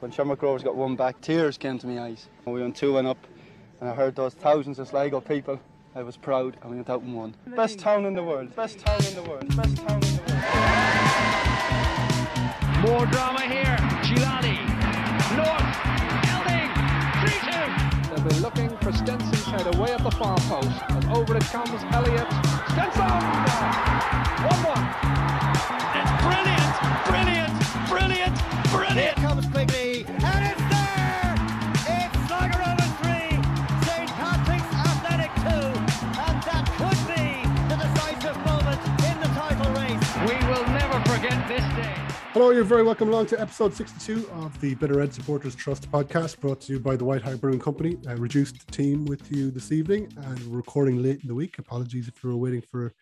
When Shamrock Rovers got one back, tears came to my eyes. We went 2 1 up, and I heard those thousands of Sligo people. I was proud, and we went out and won. Best town in the world, best town in the world, best town in the world. More drama here. Gilani. North. Elding. 3 2. They've been looking for Stenson's head away at the far post, and over it comes Elliott. Stenson! 1 1. It's brilliant. Brilliant. Brilliant. Brilliant. Hello, you're very welcome along to episode 62 of the Bit O' Red Supporters Trust podcast, brought to you by the White Hag Brewing Company. A reduced team with you this evening, and we're recording late in the week. Apologies if you were waiting for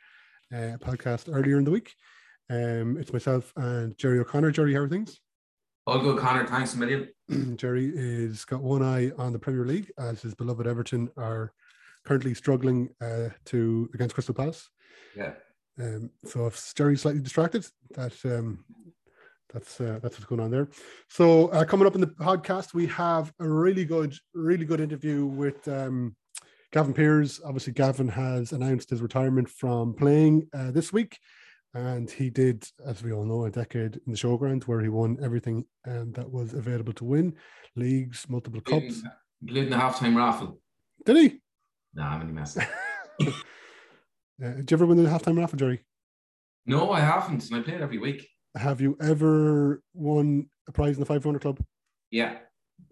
uh, a podcast earlier in the week. Um, it's myself and Gerry O'Connor. Gerry, how are things? All good, Conor. Thanks a million. Gerry is got one eye on the Premier League as his beloved Everton are currently struggling uh, to against Crystal Palace. Yeah. Um, so if Gerry's slightly distracted, that um, that's uh, that's what's going on there. So uh, coming up in the podcast, we have a really good, really good interview with um, Gavin Peers. Obviously, Gavin has announced his retirement from playing uh, this week, and he did, as we all know, a decade in the showground where he won everything um, that was available to win: leagues, multiple cups. Including the halftime raffle. Did he? Nah, I'm only messing. Uh, did you ever win the halftime raffle, Gerry? no, I haven't, and I play it every week. Have you ever won a prize in the 500 club? Yeah,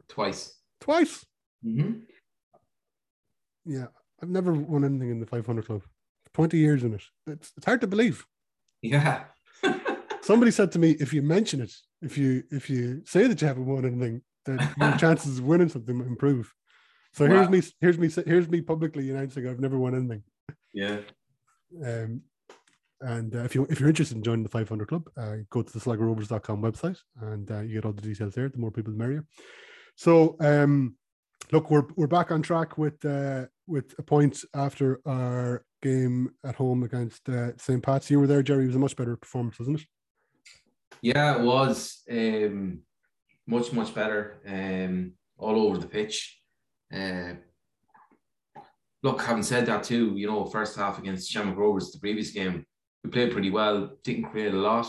twice. Twice. Mm-hmm. Yeah, I've never won anything in the 500 club. 20 years in it. It's, it's hard to believe. Yeah. Somebody said to me, if you mention it, if you if you say that you haven't won anything, then your chances of winning something improve. So here's Wow. me, here's me, here's me publicly announcing I've never won anything. yeah. Um, and uh, if you if you're interested in joining the 500 club, uh, go to the sligorovers.com website and uh, you get all the details there. The more people, the merrier. So, um, look, we're we're back on track with uh, with a point after our game at home against uh, St. Pat's. You were there, Gerry. It was a much better performance, wasn't it? Yeah, it was um, much, much better um, all over the pitch. Look, having said that too, you know, first half against Shamrock Rovers, the previous game, we played pretty well, didn't create a lot.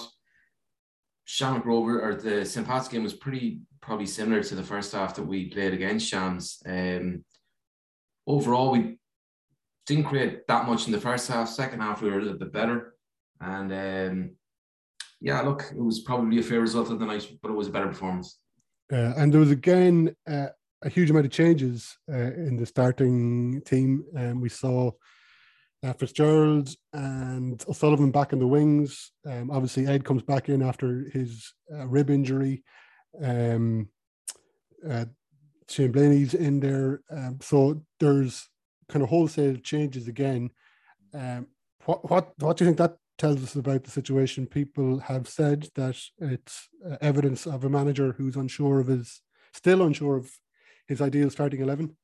Shamrock Rover or the St. Pat's game was pretty probably similar to the first half that we played against Shams. Um, overall, we didn't create that much in the first half. Second half, we were a little bit better. And um, yeah, look, it was probably a fair result of the night, but it was a better performance. Uh, and there was again uh, a huge amount of changes uh, in the starting team. Um, we saw uh, Fitzgerald and O'Sullivan back in the wings. Um, obviously, Ed comes back in after his uh, rib injury. Um, uh, Shane Blaney's in there. Um, so there's kind of wholesale changes again. Um, what, what, what do you think that tells us about the situation? People have said that it's uh, evidence of a manager who's unsure of his, still unsure of his ideal starting 11.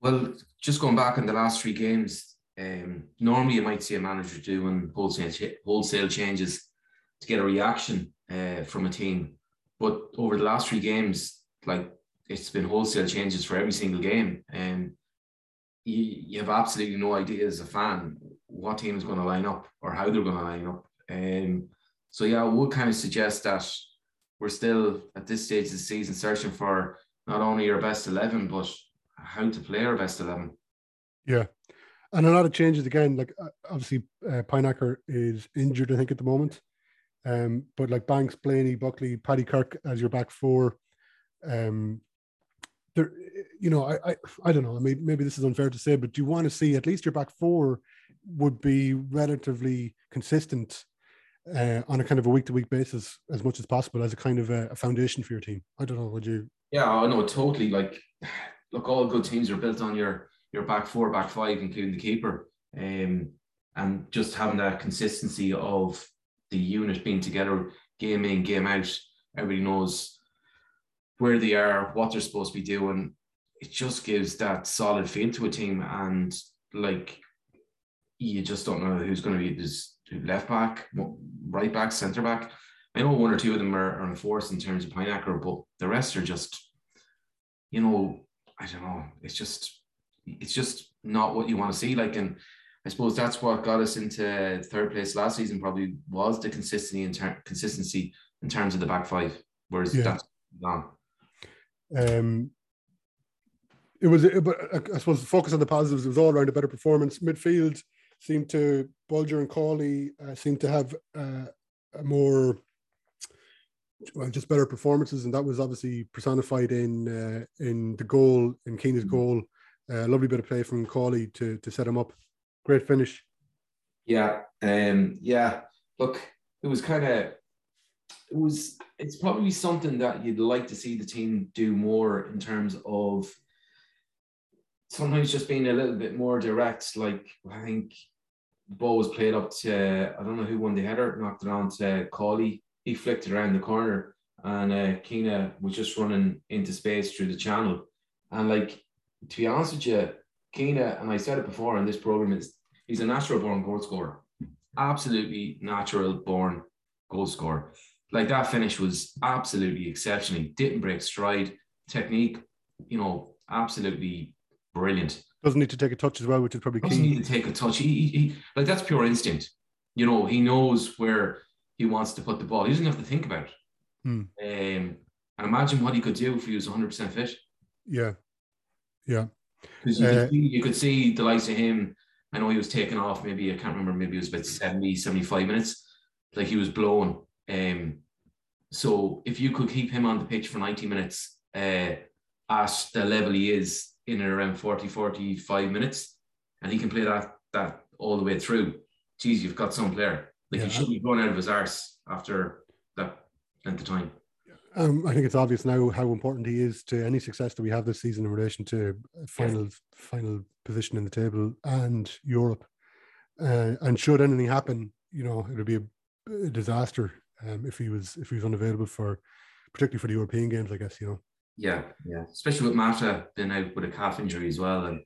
Well, just going back in the last three games, um, normally you might see a manager doing wholesale wholesale changes to get a reaction uh, from a team, but over the last three games, like it's been wholesale changes for every single game, and you, you have absolutely no idea as a fan what team is going to line up or how they're going to line up. Um, so yeah, I would kind of suggest that we're still at this stage of the season searching for not only our best eleven, but how to play our best eleven. Yeah. And a lot of changes again. Like uh, obviously, uh, Pineacker is injured, I think, at the moment. Um, but like Banks, Blaney, Buckley, Paddy Kirk as your back four. Um, there, you know, I, I, I don't know. I mean, maybe this is unfair to say, but do you want to see at least your back four would be relatively consistent uh, on a kind of a week to week basis as much as possible as a kind of a, a foundation for your team? I don't know. Would you? Yeah, I know totally. Like, look, all good teams are built on your your back four, back five, including the keeper, um, and just having that consistency of the unit being together, game in, game out. Everybody knows where they are, what they're supposed to be doing. It just gives that solid feel to a team, and like you just don't know who's going to be this left back, right back, centre back. I know one or two of them are, are enforced in terms of Pinnacle, but the rest are just, you know, I don't know. It's just, it's just not what you want to see. Like, and I suppose that's what got us into third place last season. Probably was the consistency in ter- consistency in terms of the back five. Whereas Yeah. that's gone. Um, it was, but I- I suppose the focus on the positives it was all around a better performance. Midfield seemed to Bolger and Cawley uh, seemed to have uh, a more well, just better performances, and that was obviously personified in uh, in the goal in Keena's goal. Uh, lovely bit of play from Cawley to to set him up. Great finish. Yeah, um, yeah. Look, it was kind of, it was. It's probably something that you'd like to see the team do more in terms of sometimes just being a little bit more direct. Like I think ball was played up to I don't know who won the header, knocked it on to Cawley. He flicked it around the corner, and uh, Keena was just running into space through the channel. And like to be honest with you, Keena, and I said it before on this program, is he's a natural born goal scorer, absolutely natural born goal scorer. Like that finish was absolutely exceptional. Didn't break stride, technique, you know, absolutely brilliant Doesn't need to take a touch as well, which is probably doesn't key. need to take a touch. He, he, he like that's pure instinct. You know, he knows where he wants to put the ball. He doesn't have to think about it. Hmm. Um, and imagine what he could do if he was 100 percent fit. Yeah, yeah, Because you, Uh, could see, you could see the likes of him. I know he was taken off. Maybe I can't remember. Maybe it was about 70, 75 minutes. Like he was blown. Um, so if you could keep him on the pitch for 90 minutes uh, at the level he is in and around 40, 45 minutes, and he can play that that all the way through, geez, you've got some player. Like Yeah. he shouldn't be run out of his arse after that length of time. Um, I think it's obvious now how important he is to any success that we have this season in relation to final final position in the table and Europe. Uh, and should anything happen, you know, it would be a, a disaster um, if he was if he was unavailable for, particularly for the European games. I guess you know. Yeah, yeah. Especially with Mata being out with a calf injury as well. And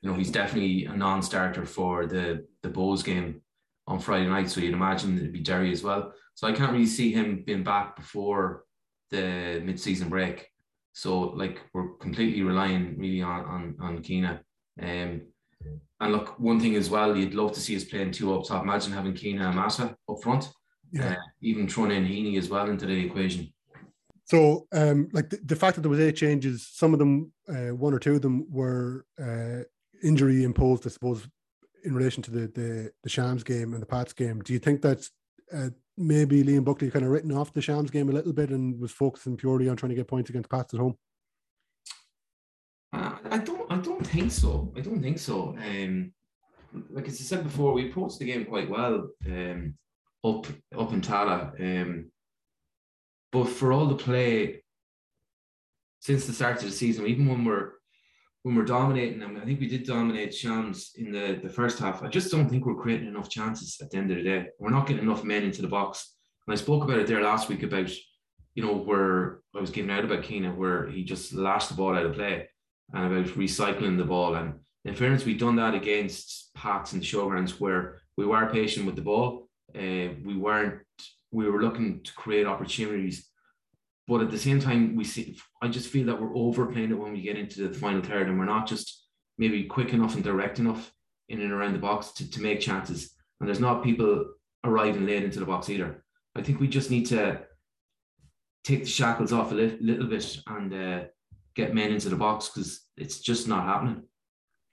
you know, he's definitely a non-starter for the the Bohs game on Friday night. So you'd imagine it'd be Derry as well. So I can't really see him being back before the mid-season break. So like we're completely relying really on on, on Keena. Um and look, one thing as well, you'd love to see us playing two up top. Imagine having Keena and Mata up front. Yeah. Uh, even throwing in Heaney as well into the equation. So, um, like the, the fact that there was eight changes, some of them, uh, one or two of them were uh, injury imposed, I suppose, in relation to the the, the Shams game and the Pats game. Do you think that uh, maybe Liam Buckley kind of written off the Shams game a little bit and was focusing purely on trying to get points against Pats at home? Uh, I don't. I don't think so. I don't think so. Um, like as I said before, we approached the game quite well. Um, up up in Tallaght. Um, but for all the play since the start of the season, even when we're when we're dominating them, I think we did dominate Shams in the the first half. I just don't think we're creating enough chances at the end of the day. We're not getting enough men into the box. And I spoke about it there last week about, you know, where I was giving out about Keena, where he just lashed the ball out of play and about recycling the ball. And in fairness, we've done that against Pats and showgrounds where we were patient with the ball. Uh, we weren't, we were looking to create opportunities. But at the same time, we see, I just feel that we're overplaying it when we get into the final third and we're not just maybe quick enough and direct enough in and around the box to, to make chances. And there's not people arriving late into the box either. I think we just need to take the shackles off a li- little bit and uh, get men into the box because it's just not happening.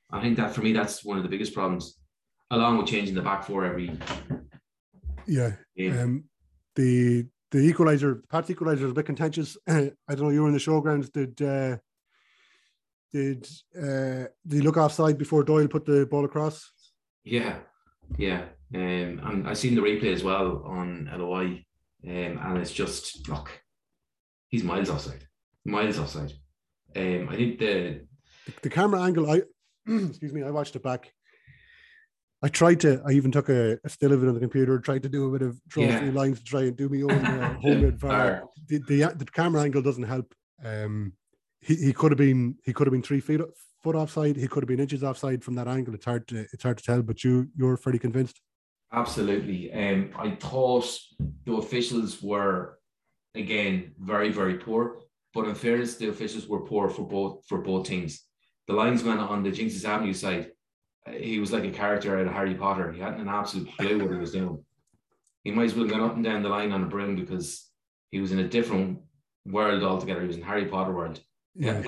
I think that for me, that's one of the biggest problems, along with changing the back four every Yeah. game. Um, the the equalizer, Pat's equalizer is a bit contentious. I don't know. You were in the showgrounds. Did uh, did uh, did he look offside before Doyle put the ball across? Yeah, yeah. Um, and I've seen the replay as well on LOI, um, and it's just look, he's miles offside, miles offside. Um, I think the the, the camera angle i excuse me i watched it back i tried to i even took a, a still of it on the computer tried to do a bit of draw a few lines to try and do my own uh, homemade. Var. the, the the camera angle doesn't help um he, he could have been he could have been three feet foot offside he could have been inches offside from that angle it's hard to it's hard to tell but you you're fairly convinced Absolutely. Um, I thought the officials were again very, very poor. But in fairness, the officials were poor for both for both teams. The linesman on the Jinxes Avenue side, he was like a character out of Harry Potter. He hadn't an absolute clue what he was doing. He might as well have gone up and down the line on a broom because he was in a different world altogether. He was in Harry Potter world. Yeah.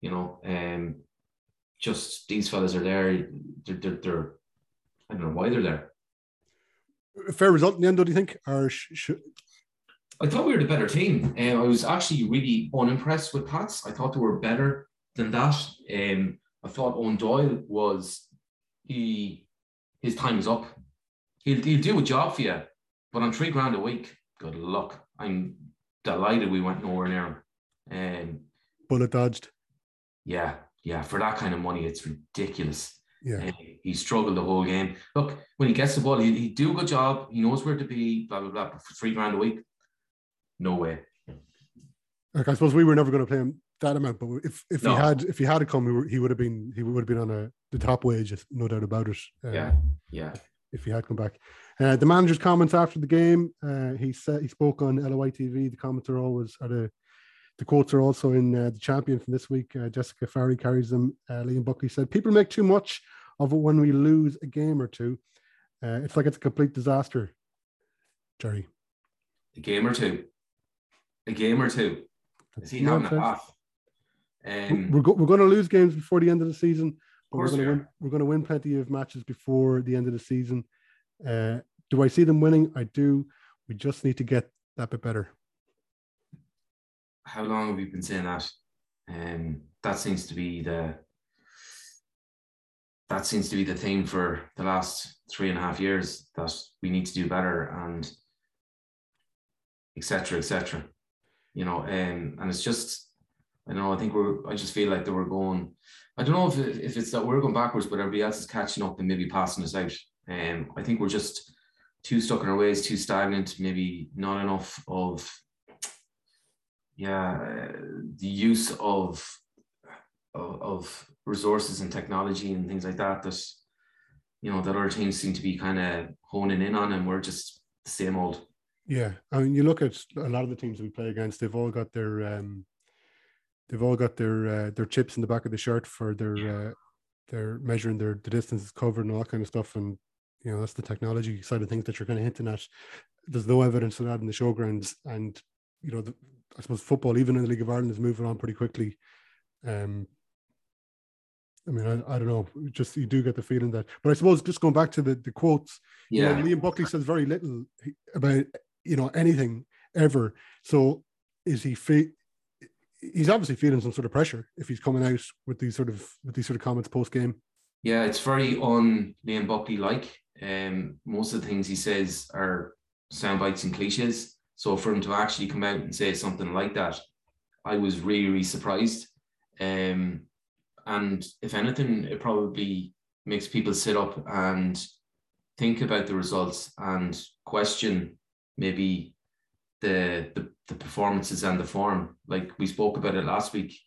You know, um, just these fellas are there. They're, they're, they're I don't know why they're there. Fair result in the end, do you think? Or sh- sh- I thought we were the better team. Um, I was actually really unimpressed with Pats. I thought they were better than that. Um, I thought Eoin Doyle was he his time is up. He'll, he'll do a job for you, but on three grand a week, good luck. I'm delighted we went nowhere near him. Um, bullet dodged. yeah, yeah, for that kind of money, it's ridiculous. Yeah. Uh, he struggled the whole game. Look, when he gets the ball, he, he do a good job. He knows where to be, blah, blah, blah. But for three grand a week, no way. Like I suppose we were never going to play him that amount, but if if No. he had if he had come, he would have been he would have been on a the top wage, no doubt about it. uh, Yeah, yeah. if he had come back. Uh, the manager's comments after the game, uh, he said he spoke on LOI TV. The comments are always are the the quotes are also in uh, the champion from this week. Uh, Jessica Farry carries them. Uh, Liam Buckley said, "People make too much of it when we lose a game or two. Uh, it's like it's a complete disaster." Gerry, A game or two. A game or two. Is he No having a offense. Um, we're go- we're going to lose games before the end of the season. But we're going we to win. We're going to win plenty of matches before the end of the season. Uh, do I see them winning? I do. We just need to get that bit better. how long have you been saying that? Um, that seems to be the that seems to be the theme for the last three and a half years that we need to do better and etc etc you know um, and it's just I don't know I think we're I just feel like that we're going I don't know if, if it's that we're going backwards but everybody else is catching up and maybe passing us out um, I think we're just too stuck in our ways too stagnant maybe not enough of yeah, the use of, of of resources and technology and things like that that you know that our teams seem to be kind of honing in on, and we're just the same old. Yeah, I mean, you look at a lot of the teams we play against; they've all got their, um, they've all got their uh, their chips in the back of the shirt for their, uh, their measuring their the distances covered and all that kind of stuff. And you know, that's the technology side of things that you're kind of hinting at. There's no evidence of that in the showgrounds, and you know, the, I suppose football, even in the League of Ireland, is moving on pretty quickly. Um, I mean, I, I don't know, just you do get the feeling that, but I suppose just going back to the the quotes, you know, Yeah, Liam Buckley says very little about you know anything ever. So is he fe- he's obviously feeling some sort of pressure if he's coming out with these sort of with these sort of comments post game. yeah, it's very on Liam Buckley like. Um, most of the things he says are sound bites and cliches. So for him to actually come out and say something like that, I was really, really surprised. Um, and if anything, it probably makes people sit up and think about the results and question maybe the the, the performances and the form. Like we spoke about it last week.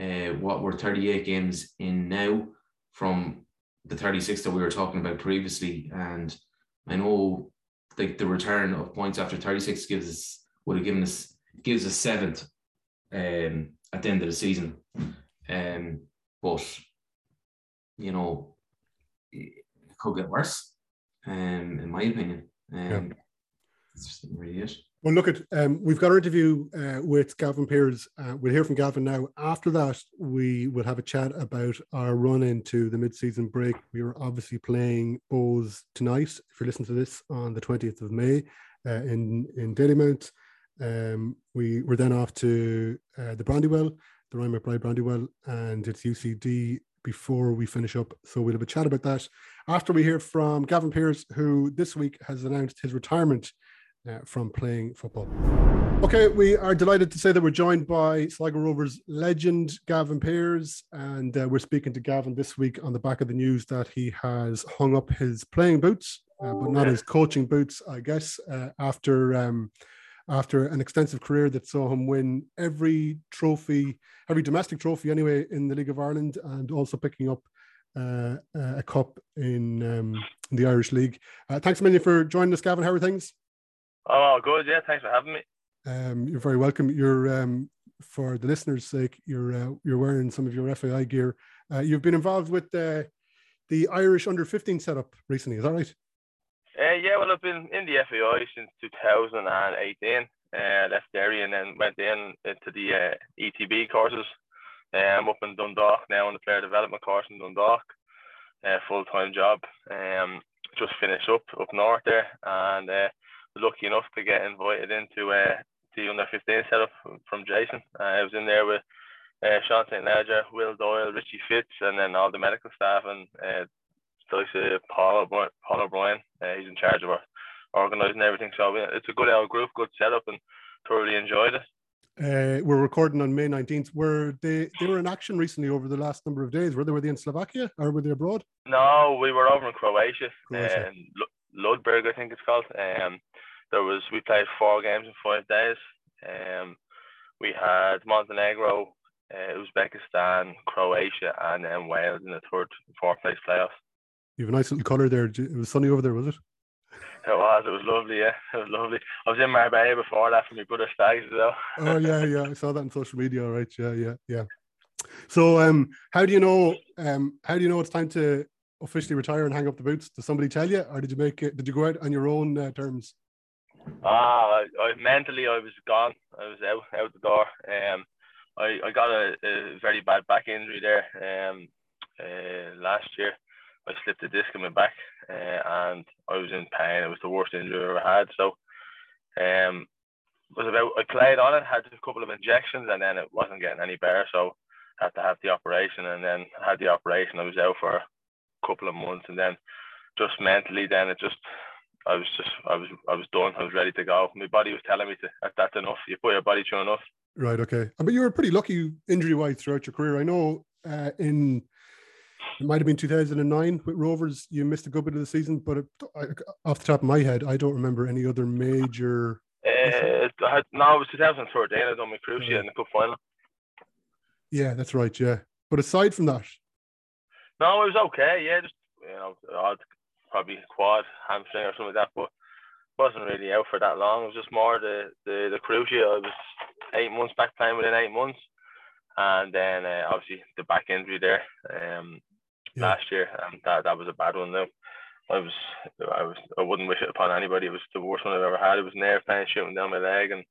Uh, what we're 38 games in now from the 36 that we were talking about previously. And I know like the return of points after 36 gives us would have given us gives us seventh um at the end of the season. Um but you know it could get worse, um, in my opinion. Um that's just really it. Well, look at um, we've got our interview uh, with Gavin Peers. Uh, we'll hear from Gavin now. After that, we will have a chat about our run into the mid-season break. We are obviously playing Bohs tonight. If you're listening to this on the 20th of May uh, in in Dalymount, um, we we're then off to uh, the Brandywell, the Ryan McBride Brandywell, and it's UCD before we finish up. So we'll have a chat about that after we hear from Gavin Peers, who this week has announced his retirement uh, from playing football. Okay, we are delighted to say that we're joined by Sligo Rovers legend Gavin Peers, and uh, we're speaking to Gavin this week on the back of the news that he has hung up his playing boots, uh, but not his coaching boots, I guess, uh, after um, after an extensive career that saw him win every trophy, every domestic trophy anyway in the League of Ireland, and also picking up uh, uh, a cup in, um, in the Irish League. Thanks million for joining us, Gavin. How are things? Oh, good. Yeah, thanks for having me. Um, you're very welcome. You're um, for the listeners' sake, you're uh, you're wearing some of your FAI gear. Uh, you've been involved with uh, the Irish under 15 setup recently. Is that right? Uh, yeah, well, I've been in the FAI since 2018. Uh, left Derry and then went in into the uh, ETB courses. Uh, I'm up in Dundalk now on the player development course in Dundalk. Uh, full time job. Um, just finished up up north there, and uh, lucky enough to get invited into uh, the under 15 setup from Jason. Uh, I was in there with uh, Sean St. Ledger, Will Doyle, Richie Fitz, and then all the medical staff and uh, Paul, Paul O'Brien. Uh, he's in charge of our organising everything. So it's a good old group, good setup, and thoroughly enjoyed it. Uh, we're recording on May 19th. Were they they were in action recently over the last number of days? Were they were they in Slovakia or were they abroad? No, we were over in Croatia, Croatia. Ludbreg, I think it's called. Um, there was we played four games in five days. Um, we had Montenegro, uh, Uzbekistan, Croatia, and then Wales in the third, fourth place playoffs. You have a nice little colour there. It was sunny over there, was it? It was. It was lovely. Yeah, it was lovely. I was in Marbella before that for my brother's as well. oh yeah, yeah. I saw that on social media. All right. Yeah, yeah, yeah. So, um, how do you know? Um, how do you know it's time to officially retire and hang up the boots? Did somebody tell you, or did you make it? Did you go out on your own uh, terms? Ah, I, I, mentally I was gone. I was out out the door. Um, I, I got a, a very bad back injury there. Um, uh, last year. I slipped a disc in my back uh, and I was in pain. It was the worst injury I ever had. So um, was about I played on it, had a couple of injections, and then it wasn't getting any better. So had to have the operation, and then had the operation. I was out for couple of months, and then just mentally, then it just I was just I was I was done. I was ready to go. My body was telling me to that's enough. You put your body through enough. Right. Okay. But you were pretty lucky injury wise throughout your career. I know uh, in it might have been 2009 with Rovers. You missed a good bit of the season, but it, I, off the top of my head, I don't remember any other major. Uh, had, no, it was 2013. I done my cruciate yeah. in the cup final. Yeah, that's right. Yeah, but aside from that, no, it was okay. Yeah, just you know, odd, probably quad, hamstring or something like that, but wasn't really out for that long. It was just more the the the cruciate. I was eight months back playing within eight months, and then uh, obviously the back injury there. Um, yeah. last year, and that that was a bad one. Though I was I was I wouldn't wish it upon anybody. It was the worst one I've ever had. It was nerve pain shooting down my leg, and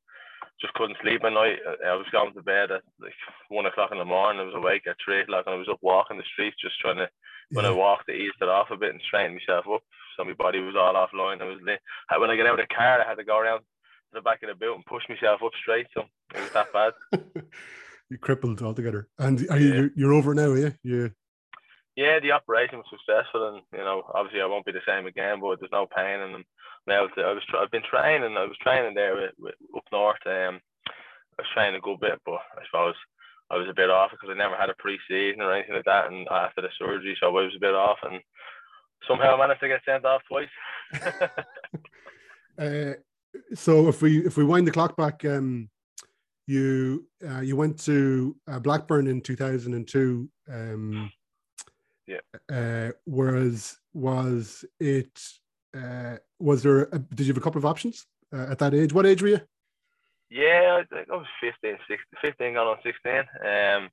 just couldn't sleep at night. Uh, I was going to bed at like one o'clock in the morning. I was awake at three o'clock, and I was up walking the streets just trying to. When I walked, to ease it off a bit and straighten myself up. So my body was all offline. I was when I get out of the car, I had to go around to the back of the boot and push myself up straight. So it was that bad. you crippled altogether. And are you yeah. you're over now, are you? Yeah, the operation was successful, and you know, obviously I won't be the same again, but there's no pain, and to. I was I've been training. I was training there with, with, up north. Um, I was training a good bit, but I suppose I was a bit off because I never had a pre-season or anything like that, and after the surgery, so I was a bit off, and somehow I managed to get sent off twice. uh, so if we if we wind the clock back, um, you uh, you went to uh, Blackburn in two thousand and two. Um, yeah. Uh, whereas was it uh, was there a, did you have a couple of options uh, at that age? What age were you? Yeah, I think I was 15, 16, 15 going on 16. Um,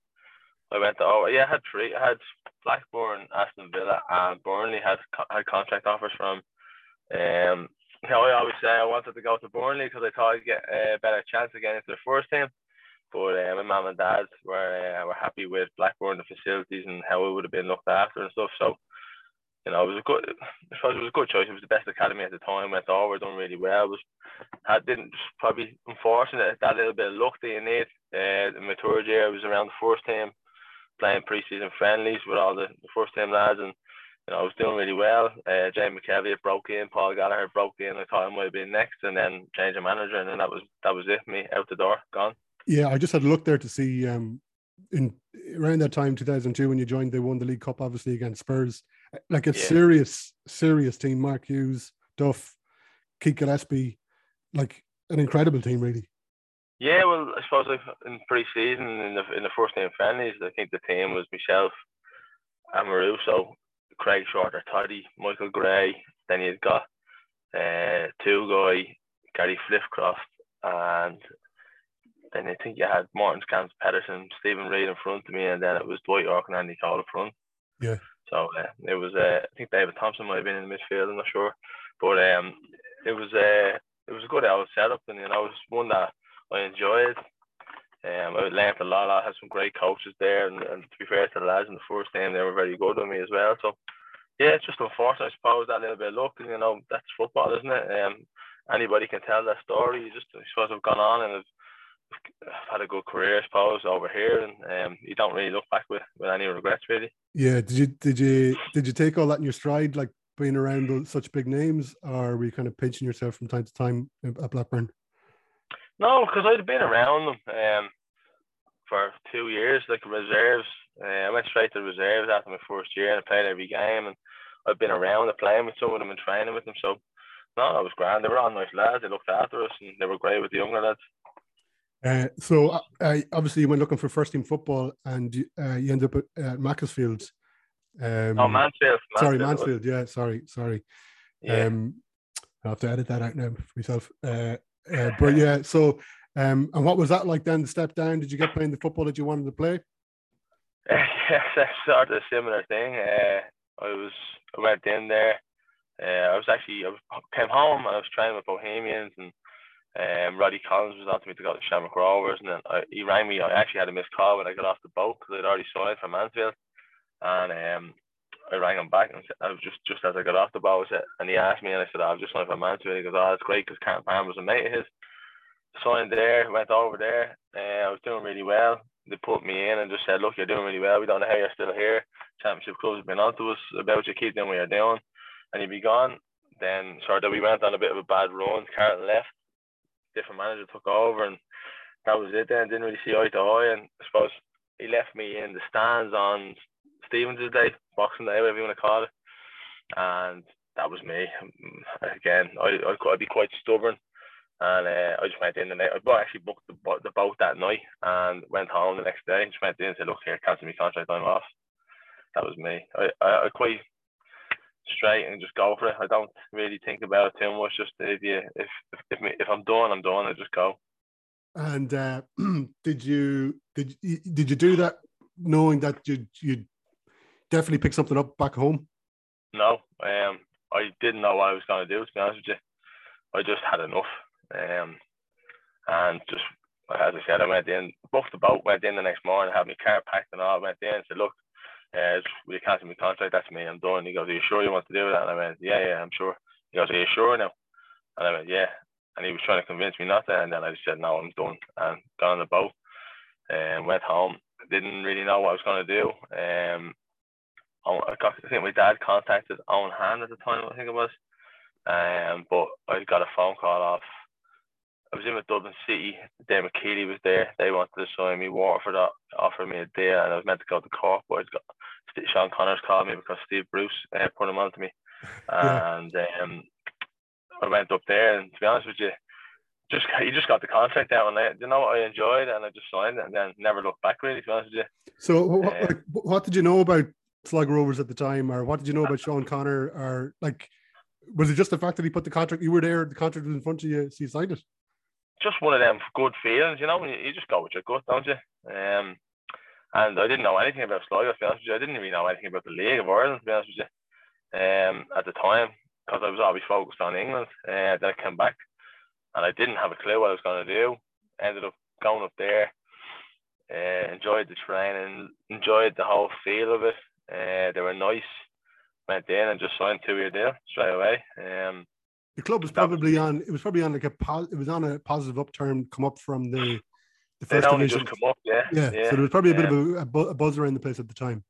I went to oh yeah, I had three. I had Blackburn, Aston Villa, and Burnley had had contract offers from. Um, you know, I always say I wanted to go to Burnley because I thought I'd get a better chance of getting into the first team. But uh, my mum and dad were uh, were happy with Blackburn, the facilities, and how it would have been looked after and stuff. So, you know, it was a good. I suppose it was a good choice. It was the best academy at the time. Went over, done really well. Was had didn't probably unfortunate that little bit of luck you need. Uh, in my third year, I was around the first team, playing preseason friendlies with all the, the first team lads, and you know, I was doing really well. Uh, Jay McEveley broke in, Paul Gallagher broke in. I thought I might have been next, and then change of manager, and then that was that was it. Me out the door, gone. Yeah, I just had a look there to see um, in around that time, 2002, when you joined, they won the League Cup, obviously against Spurs. Like a yeah. serious, serious team. Mark Hughes, Duff, Keith Gillespie, like an incredible team, really. Yeah, well, I suppose in pre-season in the in the first team friendlies, I think the team was myself, Amoruso, Craig Shorter, Toddy, Michael Gray. Then you've got uh, Tugay, Gary Flitcroft, and then I think you had Martin Gamst Pedersen, Stephen Reid in front of me, and then it was Dwight Yorke and Andy Cole up front. Yeah. So uh, it was, uh, I think David Thompson might have been in the midfield. I'm not sure, but um, it was uh, it was a good old setup, and you know, it was one that I enjoyed. Um, I learned a lot. I had some great coaches there, and, and to be fair to the lads in the first team, they were very good with me as well. So yeah, it's just unfortunate, I suppose, that little bit of luck. You know, that's football, isn't it? Um, anybody can tell that story. You just, I suppose, have gone on and have had a good career, I suppose, over here, and um, you don't really look back with, with any regrets, really. Yeah. Did you did you did you take all that in your stride, like being around those, such big names, or were you kind of pinching yourself from time to time at Blackburn? No, because I'd been around them um, for two years, like reserves. Uh, I went straight to reserves after my first year and I played every game. And I've been around and playing with some of them and training with them. So, no, that was grand. They were all nice lads. They looked after us and they were great with the younger lads. Uh, so uh, uh obviously you went looking for first team football and you, uh, you ended up at uh, Macclesfield. Um, oh, Mansfield, Mansfield. Sorry, Mansfield. Yeah, sorry, sorry. Yeah. Um, I have to edit that out now for myself. Uh, uh, but yeah, so um, and what was that like then? The step down? Did you get playing the football that you wanted to play? yes, I started a similar thing. Uh, I was I went in there. Uh, I was actually I was, came home and I was training with Bohemians and um, Roddy Collins was to me to go to Shamrock Rovers and then I, he rang me. I actually had a missed call when I got off the boat because I'd already signed for Mansfield and um, I rang him back and I was just just as I got off the boat I said, and he asked me and I said oh, I've just signed for Mansfield. He goes oh that's great because Carlton Palmer was a mate of his. Signed there, went over there. Uh, I was doing really well they put me in and just said, look, you're doing really well. We don't know how you're still here. Championship clubs have been on to us about you. Keep doing what you're doing. And you'd be gone. Then sort of we went on a bit of a bad run. Carlton left. Different manager took over and that was it then. Didn't really see eye to eye. And I suppose he left me in the stands on Stevens' Day, Boxing Day, whatever you want to call it. And that was me. Again, I, I, I'd be quite stubborn and uh, I just went in the night. I actually booked the, the boat that night and went home the next day. And Just went in and said, "Look here, cancel my contract. I'm off." That was me. I, I, I quite straight and just go for it. I don't really think about it too much. Just if you if if if, I'm done, I'm done. I just go. And uh, did you did did you do that knowing that you you definitely pick something up back home? No, um, I didn't know what I was going to do. To be honest with you, I just had enough. Um, and just as I said, I went in, booked the boat, went in the next morning, had my car packed and all, went in and said, look, uh, will you cancel my contract? That's me, I'm done. He goes, are you sure you want to do that? And I went, yeah, yeah, I'm sure. He goes, are you sure now? And I went, yeah. And he was trying to convince me not to, and then I just said, no, I'm done. And got on the boat and went home. Didn't really know what I was going to do. Um, I, got, I think my dad contacted Eoin Hand at the time, I think it was. Um, but I got a phone call off I was in with Dublin City. Dermot Keely was there. They wanted to sign me. Waterford offered me a deal, and I was meant to go to Cork, but I got, Sean Connors called me because Steve Bruce uh, put him on to me, yeah. and um, I went up there. And to be honest with you, just you just got the contract out, and I, you know what I enjoyed, and I just signed it, and then never looked back. Really, to be honest with you. So, what, um, what did you know about Sligo Rovers at the time, or what did you know about Sean Connor, or like? Was it just the fact that he put the contract? You were there. The contract was in front of you. So you signed it just one of them good feelings, you know, you, you just go with your gut, don't you? Um, and I didn't know anything about Sligo, to be honest with you. I didn't even know anything about the League of Ireland, to be honest with you, um, at the time, because I was always focused on England. Uh, then I came back, and I didn't have a clue what I was going to do. Ended up going up there, uh, enjoyed the training, enjoyed the whole feel of it. Uh, they were nice. Went in and just signed two year deal straight away. Um, the club was probably on. It was probably on like a. It was on a positive upturn. Come up from the the first division. Just come up, yeah, yeah. yeah. So there was probably a bit of a, a, buzz around the place at the time.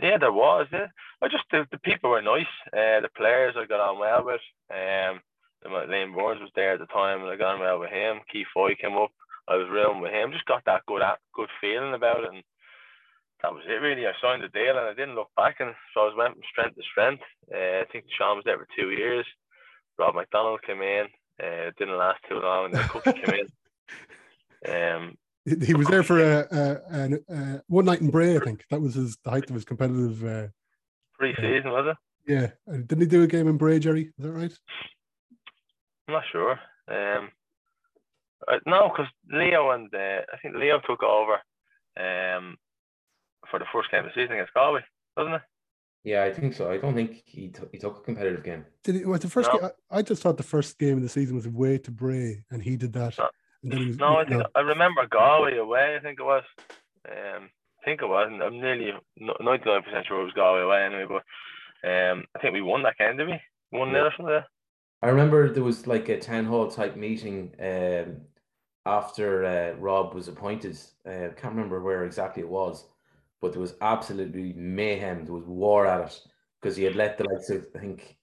Yeah, there was. Yeah, I just the, the people were nice. Uh, the players I got on well with. Um, Liam Burns was there at the time, and I got on well with him. Keith Foy came up. I was reeling with him. Just got that good good feeling about it, and that was it really. I signed the deal, and I didn't look back, and so I was went from strength to strength. Uh, I think Sean was there for two years. Rob McDonald came in. Uh, it didn't last too long, and then Cookie came in. Um, he was there for a, a, a, a one night in Bray. I think that was his the height of his competitive. Uh, Pre-season was it? yeah, Uh, didn't he do a game in Bray, Gerry? Is that right? I'm not sure. Um, uh, no, because Leo and uh, I think Leo took over um, for the first game of the season against Galway, wasn't it? Yeah, I think so. I don't think he t- he took a competitive game. Did it was the first? No. Game, I, I just thought the first game of the season was away to Bray, and he did that. No. And then he was, No, I think I remember Galway away. I think it was. Um, I think it was. I'm nearly ninety nine percent sure it was Galway away anyway. But um, I think we won that game, did we? One nil or something. I remember there was like a town hall type meeting um, after uh, Rob was appointed. Uh, can't remember where exactly it was, but there was absolutely mayhem. There was war at it because he had let the likes of I think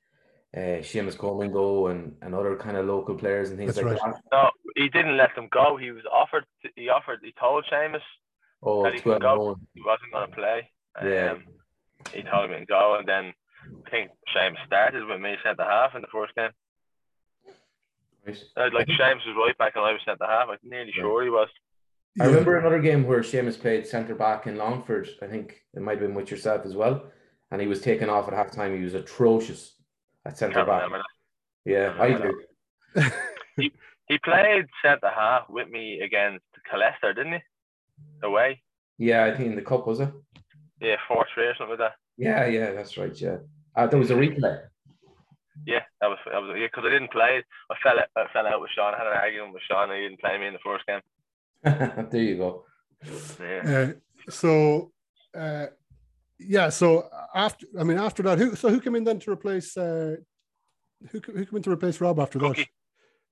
uh, Seamus Coleman go and, and other kind of local players and things That's like right. that. No, he didn't let them go. He was offered. To, he offered. He told Seamus Oh, that he could go. unknown. He wasn't going to play. Yeah. Um, he told me to go, and then I think Seamus started with me centre half in the first game. Right. Uh, like Seamus was right back, and I was centre half. I'm nearly Yeah. sure he was. I remember another game where Seamus played centre back in Longford. I think it might have been with yourself as well. And he was taken off at half time. He was atrocious at centre back. remember that. Yeah, I do. He played centre half with me against Colester, didn't he? Away. Yeah, I think in the cup was it? Yeah, four three or something like that. Yeah, yeah, that's right. Yeah, uh, there was a replay. Yeah, that was that was yeah. Because I didn't play. I fell out, I fell out with Sean. I had an argument with Sean. and He didn't play me in the first game. there you go. Yeah. Uh, so, uh, yeah. So after, I mean, after that, who? So who came in then to replace? Uh, who who came in to replace Rob after that?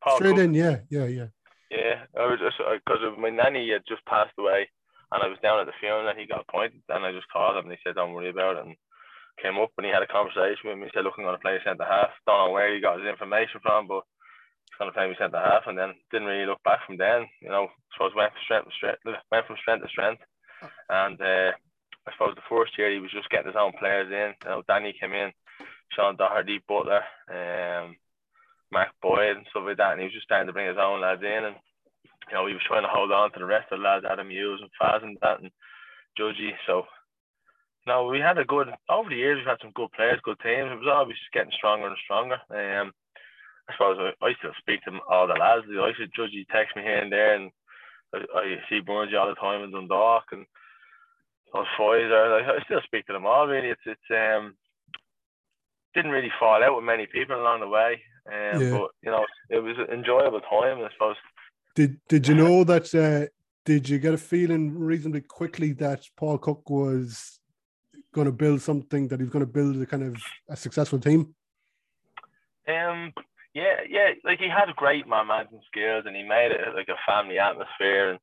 Cookie. Paul Straight Cook. in, yeah, yeah, yeah. Yeah, I was just because of my nanny had just passed away, and I was down at the funeral, and he got appointed, and I just called him, and he said, "Don't worry about it." And came up, and he had a conversation with me. He said, "Look, I'm going to play centre half. Don't know where he got his information from, but he's going to play me centre half." And then didn't really look back from then. You know, so I suppose went from strength to strength, went from strength to strength, and uh, I suppose the first year he was just getting his own players in. You know, Danny came in, Sean Doherty, Butler, um, Mark Boyd and stuff like that, and he was just starting to bring his own lads in, and you know he was trying to hold on to the rest of the lads, Adam Hughes and Faz and that, and Judgy. So, no, we had a good over the years. We've had some good players, good teams. It was always just getting stronger and stronger. Um, I suppose I, I still speak to all the lads. I used to Judgy text me here and there, and I, I see Burnsy all the time in Dundalk and those Pfizer. I, I still speak to them all. Really, it's it's um didn't really fall out with many people along the way. Um, Yeah. But you know, it was an enjoyable time. I suppose. Did Did you know that? Uh, did you get a feeling reasonably quickly that Paul Cook was going to build something that he was going to build a kind of a successful team? Um, yeah, yeah, like he had great man management skills, and he made it like a family atmosphere. And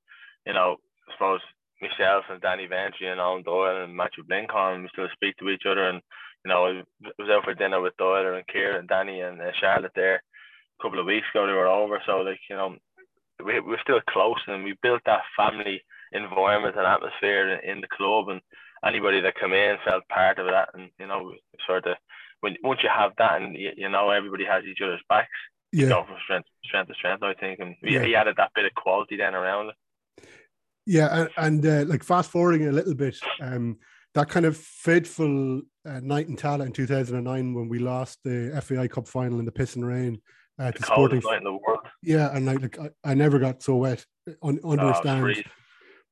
you know, I suppose myself and Danny Ventre and Eoin Doyle and Matthew Blinkhorn, we still speak to each other. And you know, I was out for dinner with Doyle and Kieran and Danny and uh, Charlotte there a couple of weeks ago. They were over, so like you know, we we're still close, and we built that family environment and atmosphere in, in the club, and anybody that come in felt part of that, and you know, sort of when once you have that, and you, you know everybody has each other's backs, you Yeah, go from strength strength to strength. I think, and he, Yeah. he added that bit of quality then around it. yeah, and, and uh, like fast forwarding a little bit, um, that kind of fateful uh, night in Tallaght in two thousand and nine when we lost the FAI Cup final in the piss and rain uh, to The Sporting. night in the world. Yeah, and like, like I, I never got so wet on, under a Oh, stand.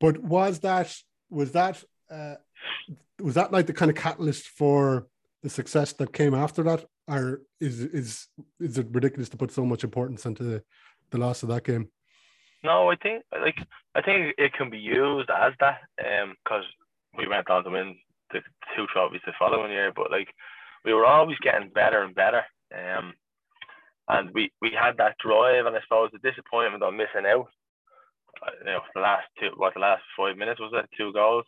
But was that was that uh, was that like the kind of catalyst for the success that came after that, or is is is it ridiculous to put so much importance into the, the loss of that game? No, I think like I think it can be used as that, um, because we went on to win the two trophies the following year, but like we were always getting better and better, um, and we we had that drive, and I suppose the disappointment of missing out, uh, you know, the last two, what the last five minutes was it two goals,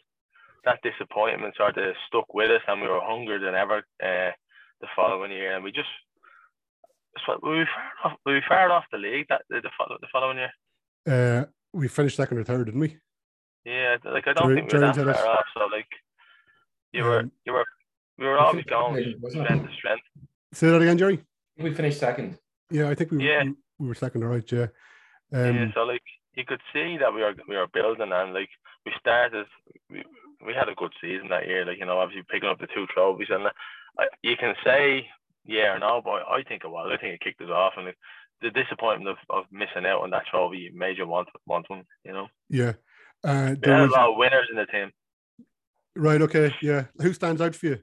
that disappointment sort of stuck with us, and we were hungrier than ever uh, the following year, and we just. So we were off. We far off the league that the, the, the following year. Uh, we finished second or third, didn't we? Yeah, like I don't Gerry- think we were that Gerry said far it. off. So like, you were, Um, you were, we were I always going we did, wasn't strength to strength. Say that again, Gerry. We finished second. Yeah, I think we were, Yeah. we, we were second, all right. Yeah. Um, yeah, so like, you could see that we were we were building and like we started we, we had a good season that year. Like you know, obviously picking up the two trophies and uh, you can say yeah or no, but I think it was. I think it kicked us off and like, the disappointment of, of missing out on that trophy made you want want one. You know, Yeah. Uh, there was, a lot of winners in the team. right. Okay. Yeah. Who stands out for you?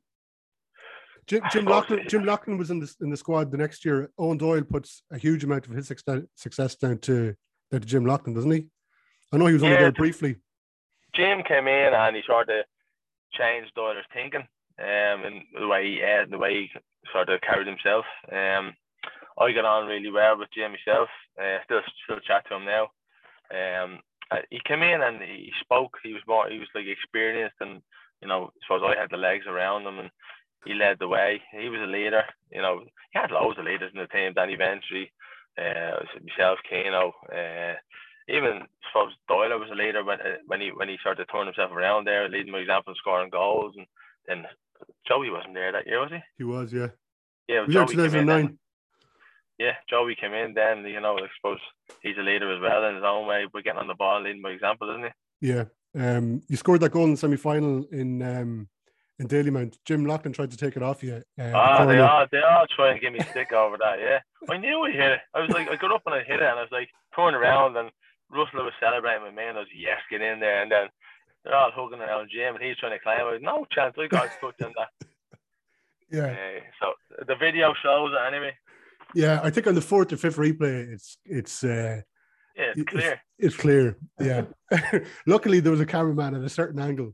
Jim, Jim Oh, yeah. Jim Loughlin was in the in the squad the next year. Eoin Doyle puts a huge amount of his success down to down to Jim Loughlin, doesn't he? I know he was only Yeah, there briefly. Jim came in and he sort of changed Doyle's thinking, um, and the way he ate, the way he sort of carried himself. Um, I got on really well with Jim myself. Uh, still, still chat to him now. Um, uh, he came in and he spoke. He was more, he was like experienced, and you know, I suppose I had the legs around him, and he led the way. He was a leader. You know, he had loads of leaders in the team. Danny Ventre, uh, myself, Keno. Uh, even I suppose Doyle was a leader when uh, when he when he started to turn himself around there, leading by example, scoring goals, and then Joey wasn't there that year, was he? He was. Yeah. Yeah, He was Joey came 2009. Yeah, Joey came in. Then you know, I suppose he's a leader as well in his own way, but getting on the ball, leading by example, isn't he? Yeah. Um, you scored that goal in the semi final in um in Dalymount. Jim Loughlin tried to take it off you. Uh, Ah, they all they all try and give me stick over that. Yeah, I knew he hit it. I was like, I got up and I hit it, and I was like, turned around, and Russell was celebrating with me, and I was yes, get in there, and then they're all hugging around Jim, and he's trying to climb. I was no chance. I got a touch on that. Yeah. Uh, so the video shows it anyway. Yeah. I think on the fourth or fifth replay, it's it's uh Yeah, it's It's- clear. it's clear. Yeah. Luckily, there was a cameraman at a certain angle.